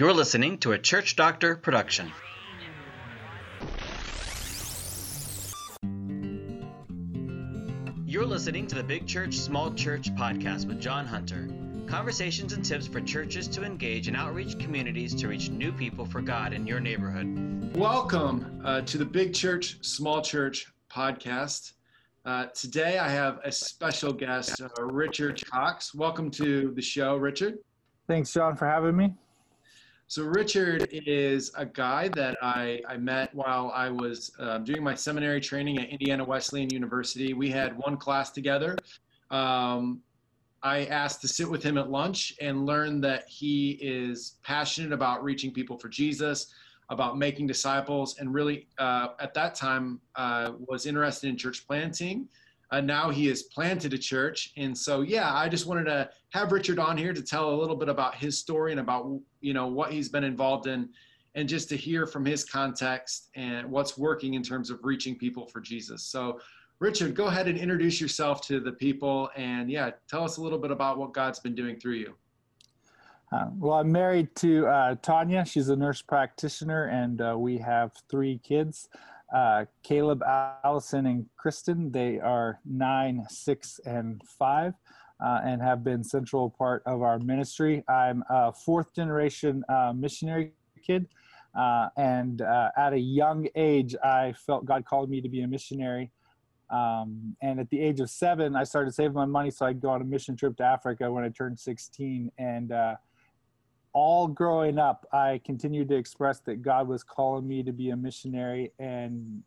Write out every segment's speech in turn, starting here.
You're listening to a Church Doctor production. You're listening to the Big Church Small Church podcast with John Hunter. Conversations and tips for churches to engage in outreach communities to reach new people for God in your neighborhood. Welcome uh, to the Big Church Small Church podcast. Uh, today I have a special guest, uh, Richard Cox. Welcome to the show, Richard. Thanks, John, for having me. So Richard is a guy that I, I met while I was uh, doing my seminary training at Indiana Wesleyan University. We had one class together. Um, I asked to sit with him at lunch and learned that he is passionate about reaching people for Jesus, about making disciples, and really uh, at that time uh, was interested in church planting uh, now he has planted a church. And so, yeah, I just wanted to have Richard on here to tell a little bit about his story and about, you know, what he's been involved in and just to hear from his context and what's working in terms of reaching people for Jesus. So, Richard, go ahead and introduce yourself to the people and, yeah, tell us a little bit about what God's been doing through you. Uh, well, I'm married to uh, Tanya. She's a nurse practitioner, and uh, we have three kids uh, Caleb, Allison, and Kristen. They are nine, six, and five, uh, and have been central part of our ministry. I'm a fourth generation uh, missionary kid, uh, and uh, at a young age, I felt God called me to be a missionary. Um, and at the age of seven, I started saving my money so I would go on a mission trip to Africa when I turned 16. And uh, all growing up, I continued to express that God was calling me to be a missionary, and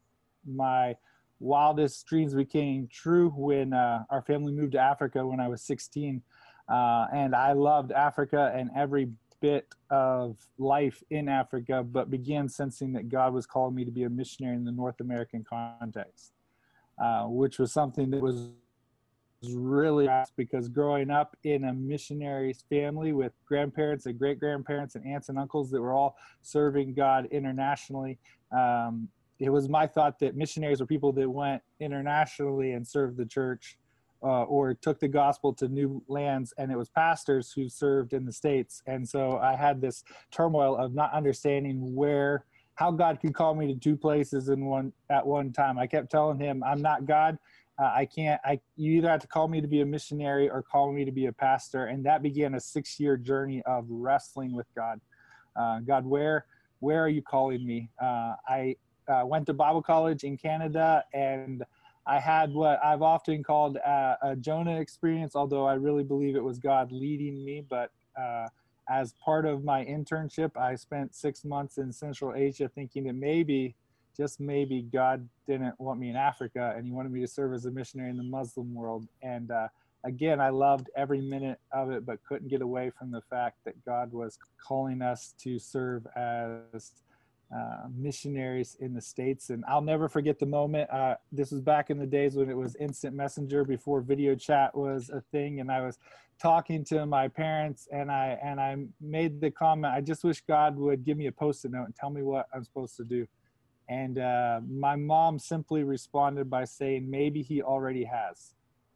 my wildest dreams became true when uh, our family moved to Africa when I was 16. Uh, and I loved Africa and every bit of life in Africa, but began sensing that God was calling me to be a missionary in the North American context, uh, which was something that was really because growing up in a missionaries family with grandparents and great grandparents and aunts and uncles that were all serving God internationally, um, it was my thought that missionaries were people that went internationally and served the church uh, or took the gospel to new lands, and it was pastors who served in the states. And so I had this turmoil of not understanding where how God could call me to two places in one at one time. I kept telling him, "I'm not God." Uh, I can't, I, you either have to call me to be a missionary or call me to be a pastor. And that began a six year journey of wrestling with God. Uh, God, where, where are you calling me? Uh, I uh, went to Bible college in Canada and I had what I've often called a, a Jonah experience, although I really believe it was God leading me. But uh, as part of my internship, I spent six months in Central Asia thinking that maybe just maybe God didn't want me in Africa and he wanted me to serve as a missionary in the Muslim world. And uh, again, I loved every minute of it, but couldn't get away from the fact that God was calling us to serve as uh, missionaries in the States. And I'll never forget the moment. Uh, this was back in the days when it was instant messenger before video chat was a thing. And I was talking to my parents and I, and I made the comment, I just wish God would give me a post-it note and tell me what I'm supposed to do. And uh, my mom simply responded by saying, maybe he already has.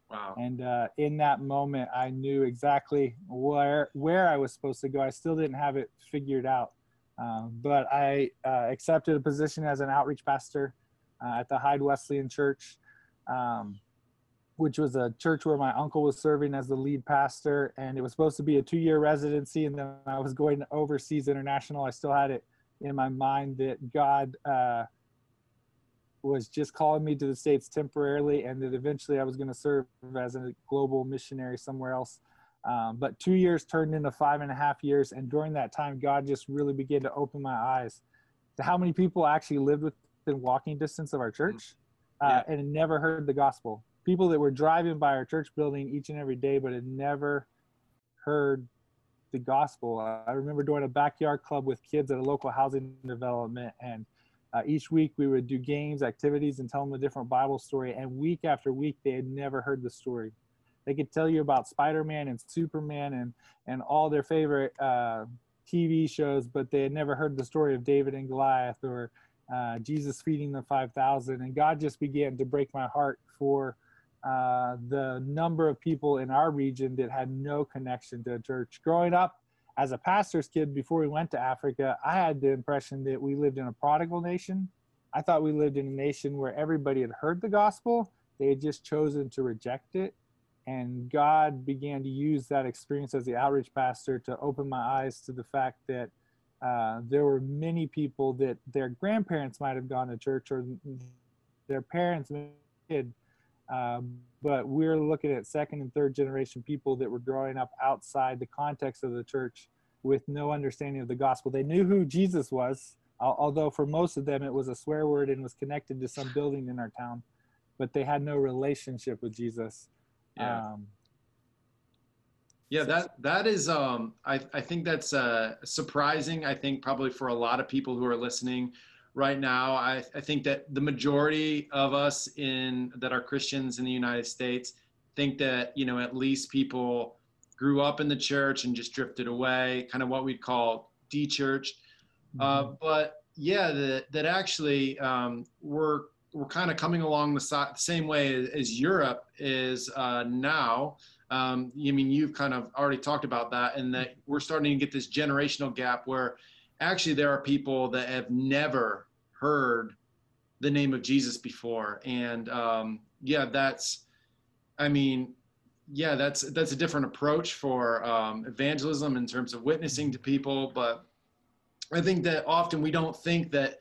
Wow. And uh, in that moment, I knew exactly where where I was supposed to go. I still didn't have it figured out, uh, but I uh, accepted a position as an outreach pastor uh, at the Hyde Wesleyan Church, um, which was a church where my uncle was serving as the lead pastor. And it was supposed to be a two year residency, and then I was going overseas international. I still had it in my mind that God uh, was just calling me to the States temporarily and that eventually I was going to serve as a global missionary somewhere else. Um, but two years turned into five and a half years. And during that time, God just really began to open my eyes to how many people actually lived within walking distance of our church uh, yeah. and never heard the gospel. People that were driving by our church building each and every day, but had never heard the gospel. I remember doing a backyard club with kids at a local housing development, and uh, each week we would do games, activities, and tell them a different Bible story. And week after week, they had never heard the story. They could tell you about Spider-Man and Superman and and all their favorite uh, TV shows, but they had never heard the story of David and Goliath or uh, Jesus feeding the five thousand. And God just began to break my heart for uh, the number of people in our region that had no connection to a church. Growing up, as a pastor's kid before we went to Africa, I had the impression that we lived in a prodigal nation. I thought we lived in a nation where everybody had heard the gospel, they had just chosen to reject it. And God began to use that experience as the outreach pastor to open my eyes to the fact that uh, there were many people that their grandparents might have gone to church or their parents did, um, but we're looking at second and third generation people that were growing up outside the context of the church with no understanding of the gospel. They knew who Jesus was, although for most of them it was a swear word and was connected to some building in our town, but they had no relationship with Jesus. Yeah. Um, yeah, that that is. Um, I I think that's uh, surprising. I think probably for a lot of people who are listening right now. I, I think that the majority of us in that are Christians in the United States think that you know at least people grew up in the church and just drifted away, kind of what we'd call de-churched. Uh, mm-hmm. Uh, but yeah, that that actually um, we're we're kind of coming along the, so- same way as, as Europe is uh, now. Um, I mean, you've kind of already talked about that, and that we're starting to get this generational gap where actually there are people that have never heard the name of Jesus before. And um, yeah, that's, I mean, yeah, that's that's a different approach for um, evangelism in terms of witnessing to people. But I think that often we don't think that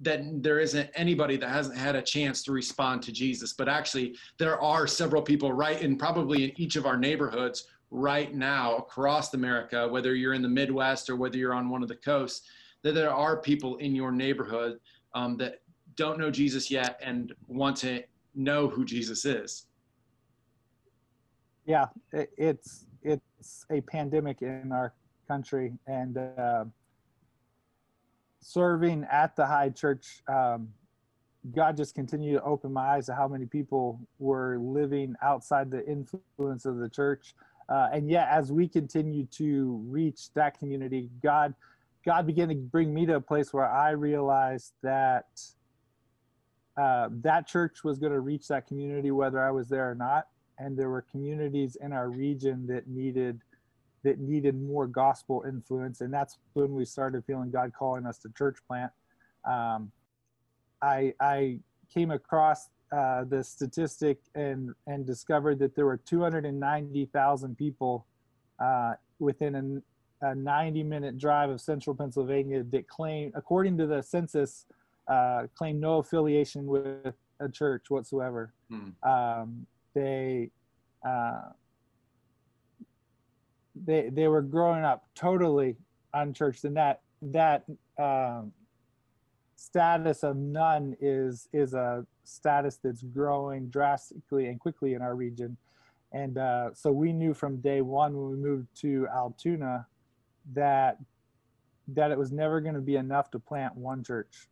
that there isn't anybody that hasn't had a chance to respond to Jesus. But actually, there are several people right in probably in each of our neighborhoods right now across America, whether you're in the Midwest or whether you're on one of the coasts that there are people in your neighborhood um, that don't know Jesus yet and want to know who Jesus is. Yeah, it's it's a pandemic in our country, and uh, serving at the High Church, um, God just continued to open my eyes to how many people were living outside the influence of the church. Uh, and yet, as we continue to reach that community, God God began to bring me to a place where I realized that uh, that church was going to reach that community whether I was there or not, and there were communities in our region that needed that needed more gospel influence, and that's when we started feeling God calling us to church plant. Um, I I came across uh, the statistic and and discovered that there were 290,000 people uh, within an a 90 minute drive of central Pennsylvania that claim, according to the census, uh, claim no affiliation with a church whatsoever. Hmm. Um, they, uh, they, they were growing up totally unchurched and that, that, um, status of none is, is a status that's growing drastically and quickly in our region. And uh, so we knew from day one when we moved to Altoona that that it was never going to be enough to plant one church.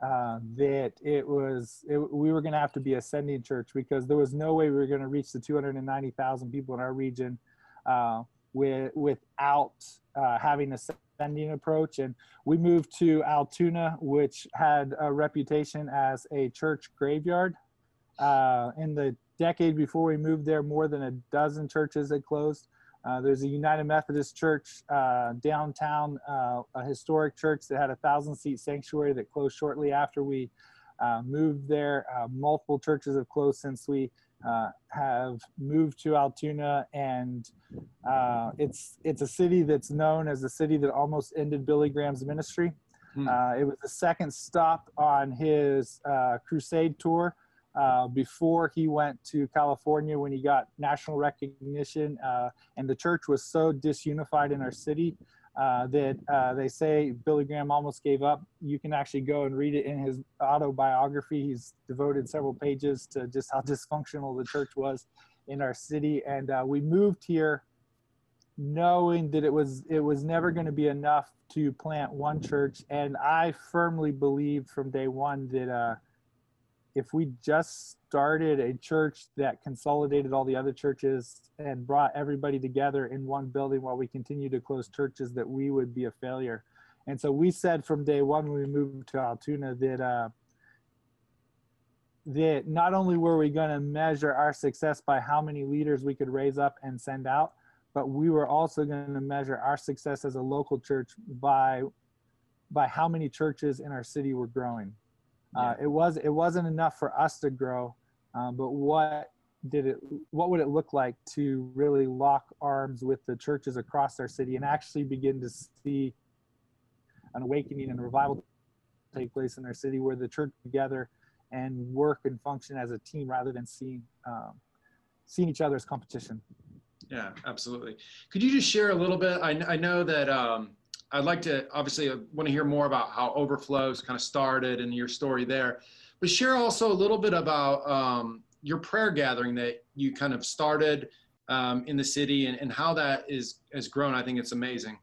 Uh, that it was it, we were going to have to be ascending church because there was no way we were going to reach the 290,000 people in our region uh, with, without uh, having a ascending approach. And we moved to Altoona, which had a reputation as a church graveyard. Uh, in the decade before we moved there, more than a dozen churches had closed. Uh, there's a United Methodist Church uh, downtown, uh, a historic church that had a thousand seat sanctuary that closed shortly after we uh, moved there. Uh, multiple churches have closed since we have moved to Altoona, and it's it's a city that's known as the city that almost ended Billy Graham's ministry. Hmm. it was the second stop on his crusade tour uh, before he went to California when he got national recognition. Uh, and the church was so disunified in our city uh, that uh, they say Billy Graham almost gave up. You can actually go and read it in his autobiography. He's devoted several pages to just how dysfunctional the church was in our city. And uh, we moved here knowing that it was it was never going to be enough to plant one church and i firmly believed from day one that uh, if we just started a church that consolidated all the other churches and brought everybody together in one building while we continue to close churches that we would be a failure and so we said from day one when we moved to altoona that uh, that not only were we going to measure our success by how many leaders we could raise up and send out but we were also going to measure our success as a local church by by how many churches in our city were growing. Uh, it was it wasn't enough for us to grow, uh, but what did it? What would it look like to really lock arms with the churches across our city and actually begin to see an awakening and a revival take place in our city, where the church together and work and function as a team rather than seeing um, seeing each other as competition. Yeah, absolutely. Could you just share a little bit? I, I know that um, I'd like to obviously I want to hear more about how Overflows kind of started and your story there, but share also a little bit about um, your prayer gathering that you kind of started um, in the city and, and how that is has grown. I think it's amazing.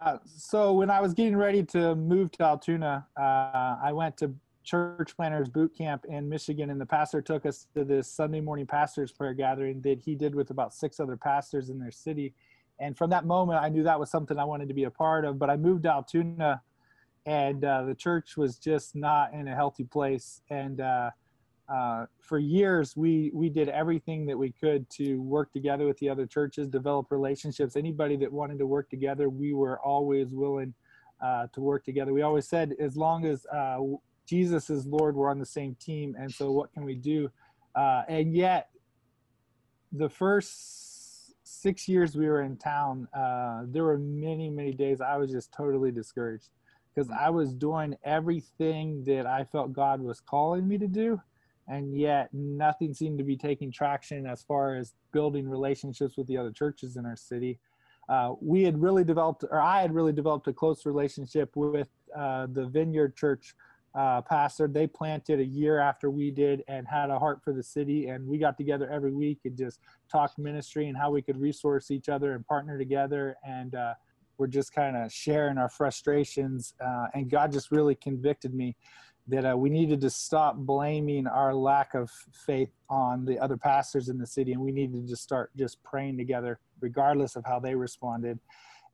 Uh, so when I was getting ready to move to Altoona, uh, I went to church planners boot camp in Michigan, and the pastor took us to this Sunday morning pastors prayer gathering that he did with about six other pastors in their city. And from that moment, I knew that was something I wanted to be a part of. But I moved to Altoona, and uh, the church was just not in a healthy place. And uh, uh, for years, we we did everything that we could to work together with the other churches, develop relationships. Anybody that wanted to work together, we were always willing uh, to work together. We always said, as long as uh, Jesus is Lord, we're on the same team. And so, what can we do? Uh, and yet, the first six years we were in town, uh, there were many, many days I was just totally discouraged because I was doing everything that I felt God was calling me to do. And yet, nothing seemed to be taking traction as far as building relationships with the other churches in our city. Uh, we had really developed, or I had really developed a close relationship with uh, the Vineyard Church uh, pastor. They planted a year after we did and had a heart for the city. And we got together every week and just talked ministry and how we could resource each other and partner together. And uh, we're just kind of sharing our frustrations. Uh, and God just really convicted me that uh, we needed to stop blaming our lack of faith on the other pastors in the city. And we needed to start just praying together, regardless of how they responded.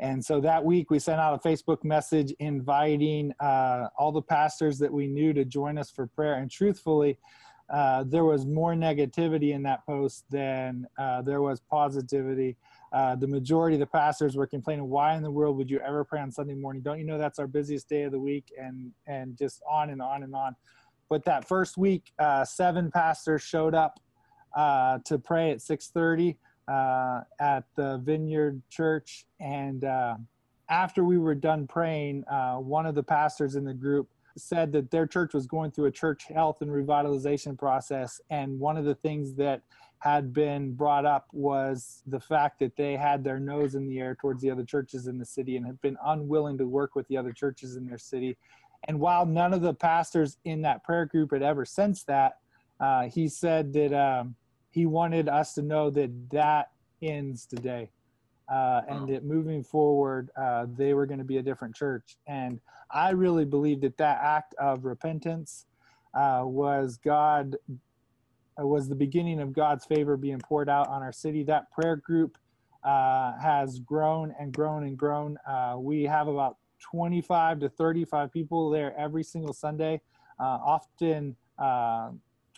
And so that week we sent out a Facebook message inviting uh, all the pastors that we knew to join us for prayer. And truthfully, uh, there was more negativity in that post than uh, there was positivity. Uh, the majority of the pastors were complaining, "Why in the world would you ever pray on Sunday morning? Don't you know that's our busiest day of the week?" And and just on and on and on. But that first week, uh, seven pastors showed up uh, to pray at 6:30 uh, at the Vineyard Church. And uh, after we were done praying, uh, one of the pastors in the group said that their church was going through a church health and revitalization process. And one of the things that had been brought up was the fact that they had their nose in the air towards the other churches in the city and had been unwilling to work with the other churches in their city. And while none of the pastors in that prayer group had ever sensed that, uh, he said that um, he wanted us to know that that ends today uh, and that moving forward uh, they were going to be a different church. And i really believe that that act of repentance uh, was god uh, was the beginning of god's favor being poured out on our city. That prayer group uh, has grown and grown and grown. Uh, we have about 25 to 35 people there every single sunday. Often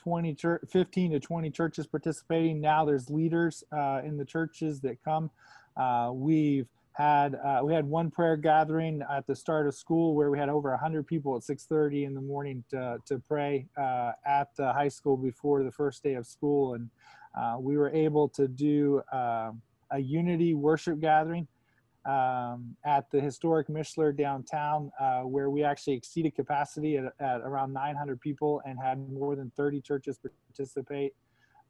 20 church, 15 to 20 churches participating. Now there's leaders uh, in the churches that come. Uh, we've had uh, we had one prayer gathering at the start of school where we had over 100 people at 6:30 in the morning to to pray uh, at the high school before the first day of school, and uh, we were able to do uh, a unity worship gathering um, at the historic Mishler downtown, uh, where we actually exceeded capacity at, at, around 900 people and had more than 30 churches participate.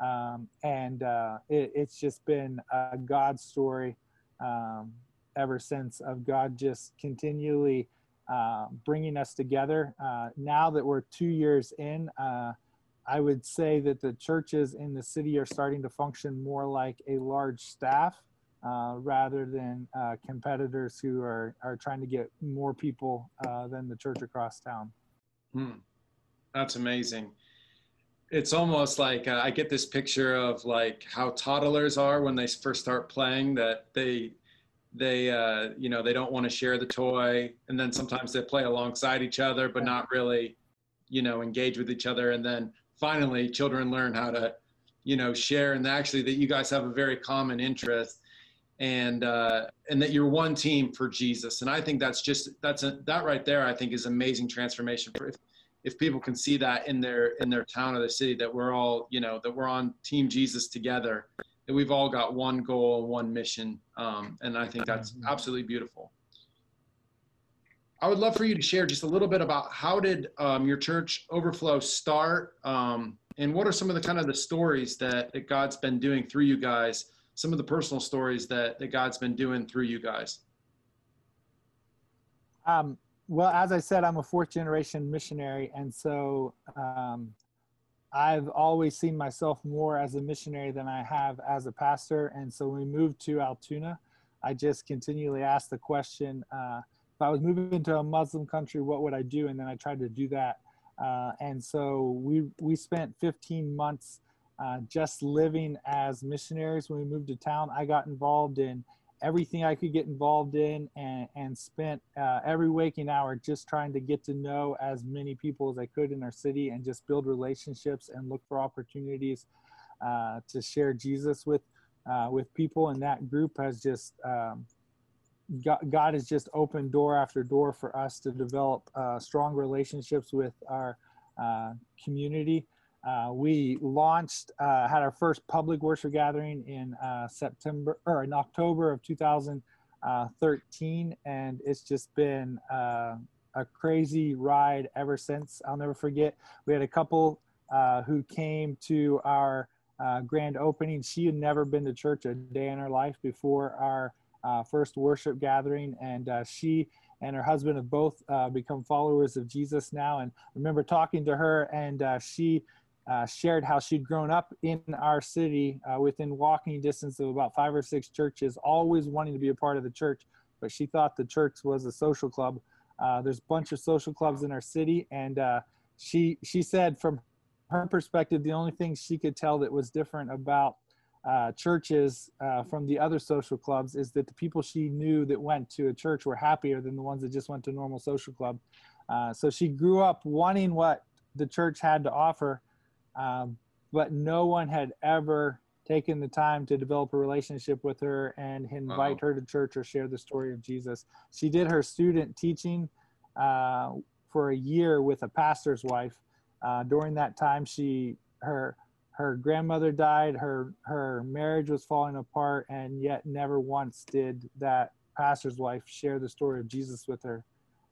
Um, and uh, it, it's just been a God story um, ever since of God just continually uh, bringing us together. Uh, now that we're two years in, uh, I would say that the churches in the city are starting to function more like a large staff uh, rather than uh, competitors who are, are trying to get more people uh, than the church across town. Hmm. That's amazing. It's almost like uh, I get this picture of like how toddlers are when they first start playing that they they uh, you know they don't want to share the toy and then sometimes they play alongside each other but not really you know engage with each other and then finally children learn how to you know share and actually that you guys have a very common interest and uh, and that you're one team for Jesus. And I think that's just that's a, that right there. I think is amazing transformation for if, if people can see that in their in their town or the city that we're all you know that we're on Team Jesus together. That we've all got one goal, one mission, um, and I think that's mm-hmm. absolutely beautiful. I would love for you to share just a little bit about how did um, your church overflow start, um, and what are some of the kind of the stories that, that God's been doing through you guys, some of the personal stories that, that God's been doing through you guys. Um, well, as I said, I'm a fourth generation missionary, and so um, I've always seen myself more as a missionary than I have as a pastor. And so when we moved to Altoona, I just continually asked the question. Uh, if I was moving into a Muslim country, what would I do? And then I tried to do that. Uh, and so we we spent 15 months uh, just living as missionaries. When we moved to town, I got involved in everything I could get involved in, and and spent uh, every waking hour just trying to get to know as many people as I could in our city, and just build relationships and look for opportunities uh, to share Jesus with uh, with people. And that group has just um, God, God has just opened door after door for us to develop uh, strong relationships with our uh, community. Uh, we launched, uh, had our first public worship gathering in uh, September or in October of 2013, and it's just been uh, a crazy ride ever since. I'll never forget. We had a couple who came to our grand opening. She had never been to church a day in her life before our uh, first worship gathering, and uh, she and her husband have both uh, become followers of Jesus now. And I remember talking to her, and uh, she uh, shared how she'd grown up in our city uh, within walking distance of about five or six churches, always wanting to be a part of the church, but she thought the church was a social club. there's a bunch of social clubs in our city, and she she said from her perspective, the only thing she could tell that was different about uh, churches uh, from the other social clubs is that the people she knew that went to a church were happier than the ones that just went to normal social club. Uh, so she grew up wanting what the church had to offer, um, but no one had ever taken the time to develop a relationship with her and invite her to church or share the story of Jesus. She did her student teaching uh, for a year with a pastor's wife. Uh, during that time, she her her grandmother died, her her marriage was falling apart, and yet never once did that pastor's wife share the story of Jesus with her.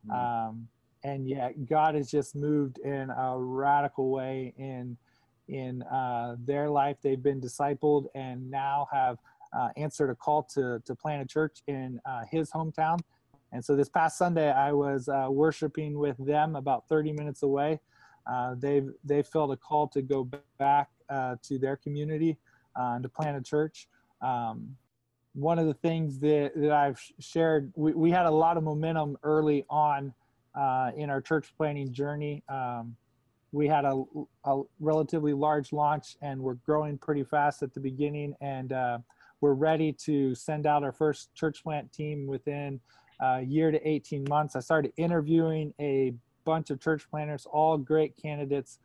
Mm-hmm. Um, and yet God has just moved in a radical way in in uh, their life. They've been discipled and now have uh, answered a call to to plant a church in uh, his hometown. And so this past Sunday, I was uh, worshiping with them about 30 minutes away. Uh, they've they felt a call to go back uh, to their community and to plant a church. Um, one of the things that, that I've shared, we, we had a lot of momentum early on in our church planting journey. Um, we had a, a, relatively large launch and we're growing pretty fast at the beginning and uh, we're ready to send out our first church plant team within a year to 18 months. I started interviewing a bunch of church planters, all great candidates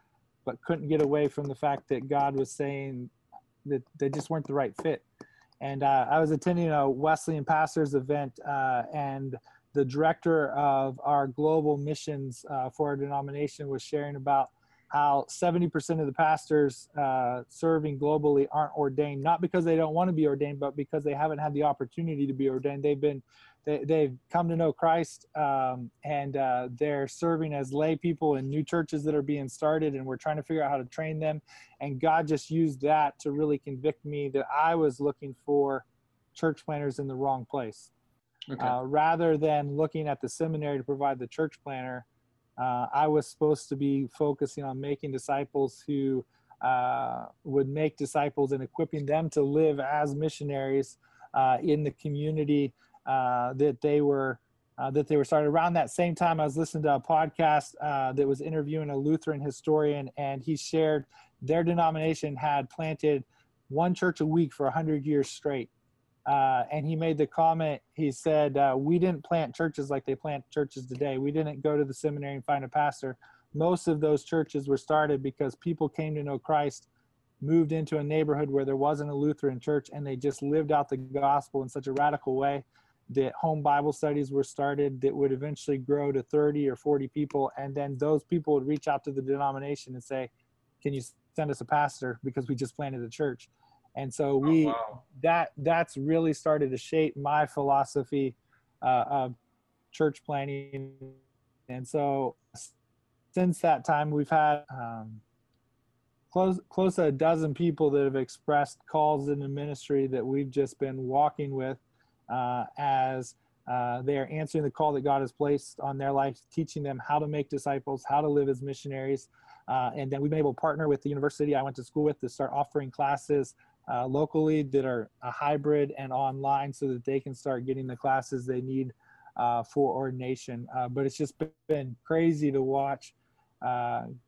but couldn't get away from the fact that God was saying that they just weren't the right fit. And uh, I was attending a Wesleyan pastors event, uh, and the director of our global missions uh, for our denomination was sharing about how 70% of the pastors uh, serving globally aren't ordained, not because they don't want to be ordained, but because they haven't had the opportunity to be ordained. They've been they, they've come to know Christ um, and uh, they're serving as lay people in new churches that are being started, and we're trying to figure out how to train them. And God just used that to really convict me that I was looking for church planters in the wrong place. Okay. Uh, rather than looking at the seminary to provide the church planter, uh, I was supposed to be focusing on making disciples who uh, would make disciples and equipping them to live as missionaries uh, in the community uh, that they were uh, that they were started around that same time. I was listening to a podcast that was interviewing a Lutheran historian, and he shared their denomination had planted one church a week for 100 years straight. Uh, and he made the comment, he said, uh, We didn't plant churches like they plant churches today. We didn't go to the seminary and find a pastor. Most of those churches were started because people came to know Christ moved into a neighborhood where there wasn't a Lutheran church and they just lived out the gospel in such a radical way that home Bible studies were started that would eventually grow to 30 or 40 people. And then those people would reach out to the denomination and say, Can you send us a pastor? Because we just planted a church. And so oh, we, oh, wow. that, that's really started to shape my philosophy uh, of church planting And so since that time, we've had um, close close to a dozen people that have expressed calls in the ministry that we've just been walking with uh, as uh, they are answering the call that God has placed on their life, teaching them how to make disciples, how to live as missionaries. Uh, and then we've been able to partner with the university I went to school with to start offering classes uh, locally that are a hybrid and online so that they can start getting the classes they need uh, for ordination. Uh, but it's just been crazy to watch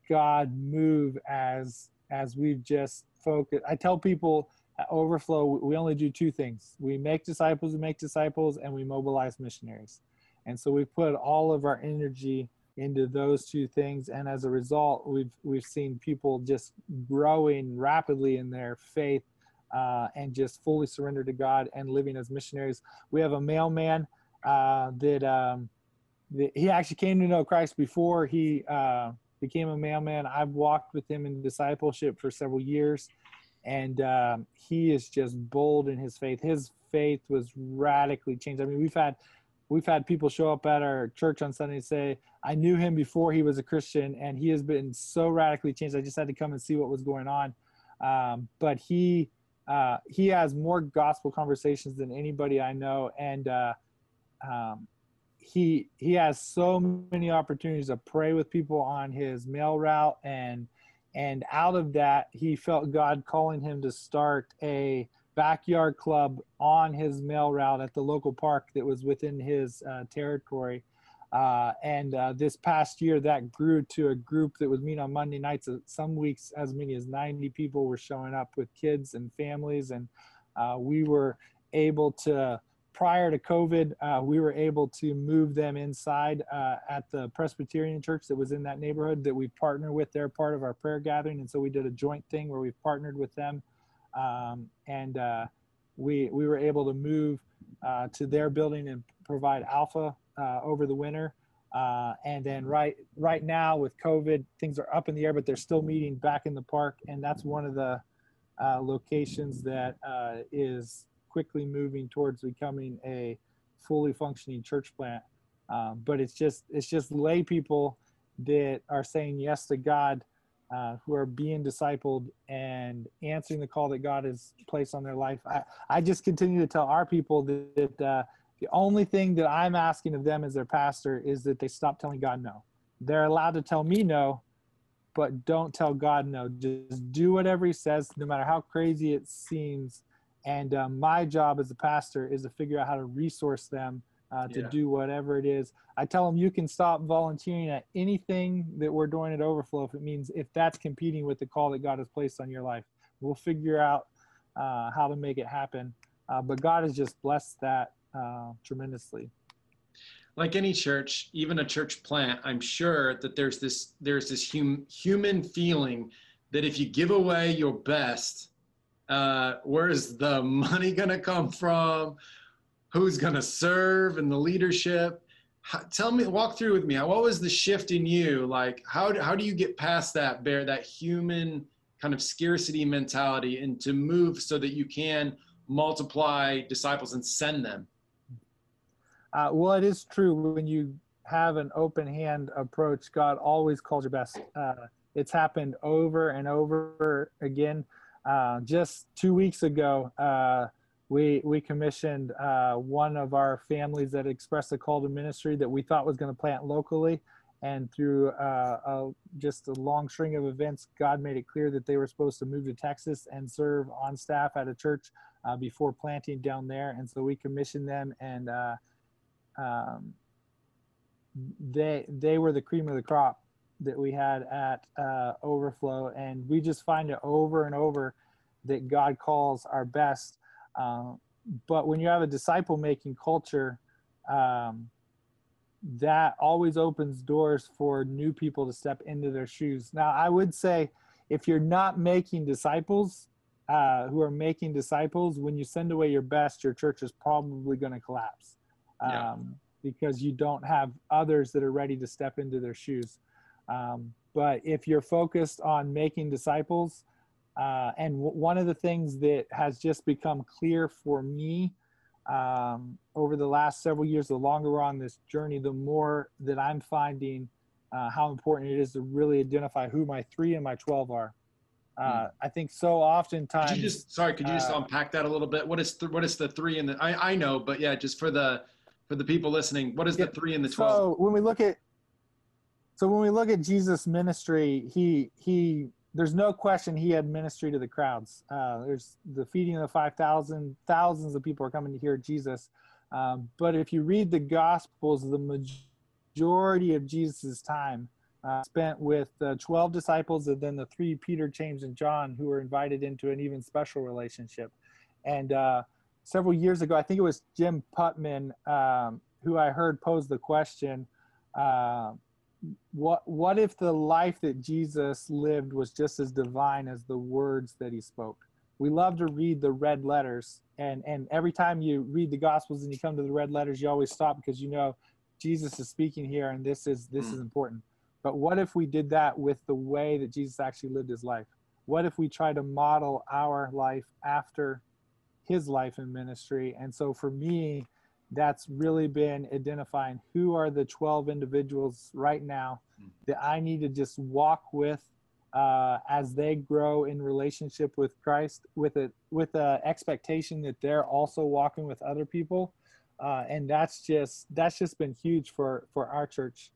God move as as we've just focused. I tell people at Overflow, we only do two things. We make disciples, we make disciples, and we mobilize missionaries. And so we put all of our energy into those two things. And as a result, we've, we've seen people just growing rapidly in their faith uh, and just fully surrender to God and living as missionaries. We have a mailman uh, that, um, that he actually came to know Christ before he uh, became a mailman. I've walked with him in discipleship for several years, and um, he is just bold in his faith. His faith was radically changed. I mean, we've had we've had people show up at our church on Sunday and say, "I knew him before he was a Christian, and he has been so radically changed. I just had to come and see what was going on." Um, but he uh, he has more gospel conversations than anybody I know, and uh, um, he he has so many opportunities to pray with people on his mail route. And and out of that he felt god calling him to start a backyard club on his mail route at the local park that was within his uh, territory uh, and uh, this past year that grew to a group that was meeting on monday nights some weeks as many as 90 people were showing up with kids and families and uh, we were able to prior to COVID, uh, we were able to move them inside uh, at the Presbyterian church that was in that neighborhood that we partner with. They're part of our prayer gathering. And so we did a joint thing where we've partnered with them. Um, and uh, we, we were able to move uh, to their building and provide alpha uh, over the winter. Uh, and then right right now with COVID, things are up in the air, but they're still meeting back in the park, and that's one of the locations that is quickly moving towards becoming a fully functioning church plant. Um, but it's just it's just lay people that are saying yes to God, uh, who are being discipled and answering the call that God has placed on their life. I, I just continue to tell our people that, that uh, the only thing that I'm asking of them as their pastor is that they stop telling God no. They're allowed to tell me no, but don't tell God no. Just do whatever He says, no matter how crazy it seems and um, my job as a pastor is to figure out how to resource them uh, to yeah. do whatever it is. I tell them you can stop volunteering at anything that we're doing at Overflow if it means if that's competing with the call that God has placed on your life. We'll figure out uh, how to make it happen. Uh, but God has just blessed that uh, tremendously. Like any church, even a church plant, I'm sure that there's this there's this hum, human feeling that if you give away your best, uh, where's the money going to come from? Who's going to serve in the leadership? How, tell me, walk through with me. What was the shift in you? Like, how, how do you get past that, bear that human kind of scarcity mentality and to move so that you can multiply disciples and send them? Uh, well, it is true when you have an open hand approach, God always calls your best. Uh, it's happened over and over again. Uh, just two weeks ago, uh, we we commissioned uh, one of our families that expressed a call to ministry that we thought was going to plant locally, and through uh, a, just a long string of events, God made it clear that they were supposed to move to Texas and serve on staff at a church before planting down there, and so we commissioned them and. Um, they they were the cream of the crop that we had at uh, Overflow, and we just find it over and over that God calls our best. Um, but when you have a disciple making culture, um, that always opens doors for new people to step into their shoes. Now, I would say if you're not making disciples uh, who are making disciples, when you send away your best, your church is probably going to collapse um, yeah. because you don't have others that are ready to step into their shoes. Um, but if you're focused on making disciples, uh, and w- one of the things that has just become clear for me um, over the last several years, the longer we're on this journey, the more that I'm finding uh, how important it is to really identify who my three and my 12 are. Uh, hmm. I think so oftentimes. Could you just sorry? Could you just uh, unpack that a little bit? What is th- what is the three and the? I I know, but yeah, just for the for the people listening, what is the three and the twelve? So when we look at so when we look at Jesus' ministry, he he there's no question he had ministry to the crowds. Uh, there's the feeding of the 5,000, thousands of people are coming to hear Jesus. Um, but if you read the Gospels, the majority of Jesus' time uh, spent with the 12 disciples and then the three, Peter, James, and John, who were invited into an even special relationship. And uh, several years ago, I think it was Jim Putman, um, who I heard pose the question uh, what what if the life that Jesus lived was just as divine as the words that he spoke? We love to read the red letters, and and every time you read the Gospels and you come to the red letters, you always stop because you know Jesus is speaking here, and this is this mm. is important. But what if we did that with the way that Jesus actually lived his life? What if we try to model our life after his life and ministry? And so for me, that's really been identifying who are the 12 individuals right now hmm. that I need to just walk with uh, as they grow in relationship with Christ, with a with a expectation that they're also walking with other people, uh, and that's just that's just been huge for for our church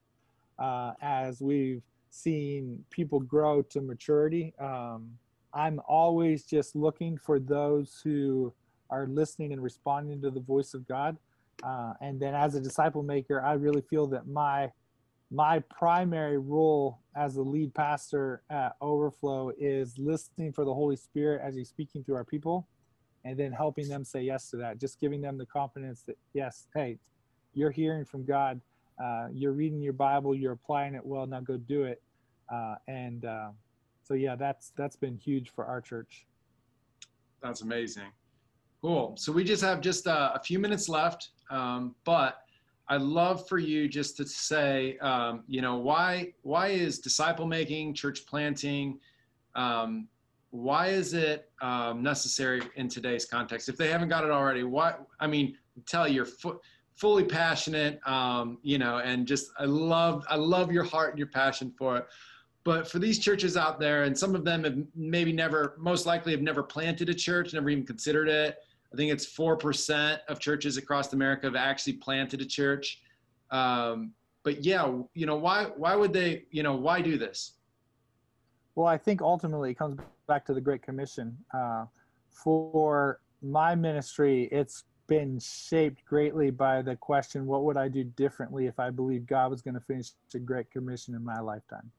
uh, as we've seen people grow to maturity. Um, I'm always just looking for those who are listening and responding to the voice of God uh, and then as a disciple maker, I really feel that my my primary role as the lead pastor at Overflow is listening for the Holy Spirit as He's speaking through our people, and then helping them say yes to that. Just giving them the confidence that yes, hey, you're hearing from God, uh, you're reading your Bible, you're applying it well. Now go do it. Uh, and uh, so yeah, that's that's been huge for our church. That's amazing. Cool. So we just have just uh, a few minutes left, um, but I'd love for you just to say, um, you know, why why is disciple making, church planting, um, why is it um, necessary in today's context? If they haven't got it already, why? I mean, tell you, you're fu- fully passionate, um, you know, and just I love I love your heart and your passion for it. But for these churches out there, and some of them have maybe never, most likely have never planted a church, never even considered it I think it's 4% of churches across America have actually planted a church. Um, but yeah, you know, why, why would they, you know, why do this? Well, I think ultimately it comes back to the Great Commission. Uh, for my ministry, it's been shaped greatly by the question, what would I do differently if I believed God was going to finish the Great Commission in my lifetime?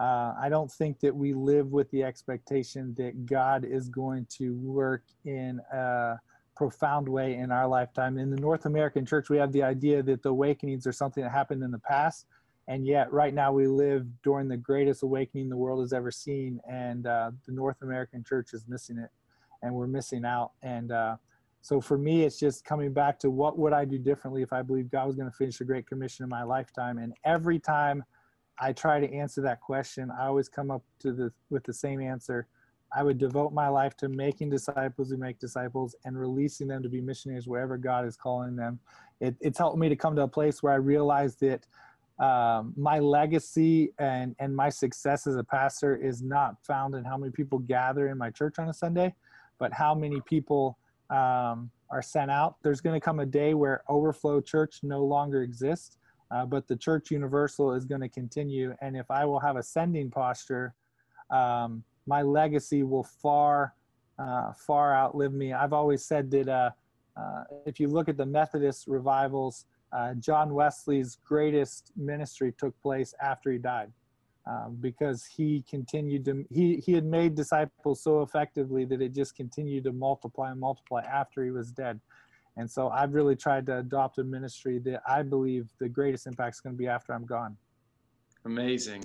Uh, I don't think that we live with the expectation that God is going to work in a profound way in our lifetime. In the North American church, we have the idea that the awakenings are something that happened in the past. And yet, right now, we live during the greatest awakening the world has ever seen. And uh, the North American church is missing it. And we're missing out. And uh, so for me, it's just coming back to what would I do differently if I believe God was going to finish the Great Commission in my lifetime. And every time I try to answer that question. I always come up to the with the same answer. I would devote my life to making disciples who make disciples and releasing them to be missionaries wherever God is calling them. It, it's helped me to come to a place where I realize that um, my legacy and, and my success as a pastor is not found in how many people gather in my church on a Sunday, but how many people um, are sent out. There's going to come a day where Overflow Church no longer exists uh, but the church universal is going to continue. And if I will have a sending posture, um, my legacy will far, uh, far outlive me. I've always said that uh, uh if you look at the Methodist revivals, uh, John Wesley's greatest ministry took place after he died. Um, because he continued to he he had made disciples so effectively that it just continued to multiply and multiply after he was dead and so I've really tried to adopt a ministry that I believe the greatest impact is going to be after I'm gone. Amazing.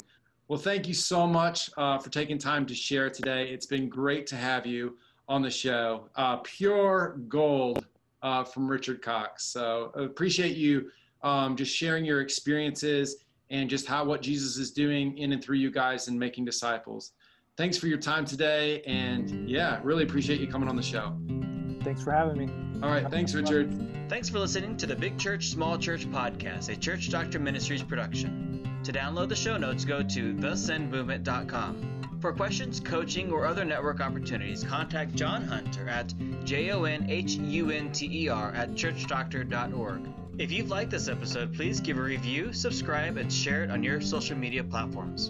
Well, thank you so much uh, for taking time to share today. It's been great to have you on the show. Uh, pure gold uh, from Richard Cox. So appreciate you um, just sharing your experiences and just how what Jesus is doing in and through you guys and making disciples. Thanks for your time today. And yeah, really appreciate you coming on the show. Thanks for having me. All right. Thanks, Richard. Thanks for listening to the Big Church Small Church podcast, a Church Doctor Ministries production. To download the show notes, go to thesendmovement.com. For questions, coaching, or other network opportunities, contact Jon Hunter at J-O-N-H-U-N-T-E-R at churchdoctor.org. If you've liked this episode, please give a review, subscribe, and share it on your social media platforms.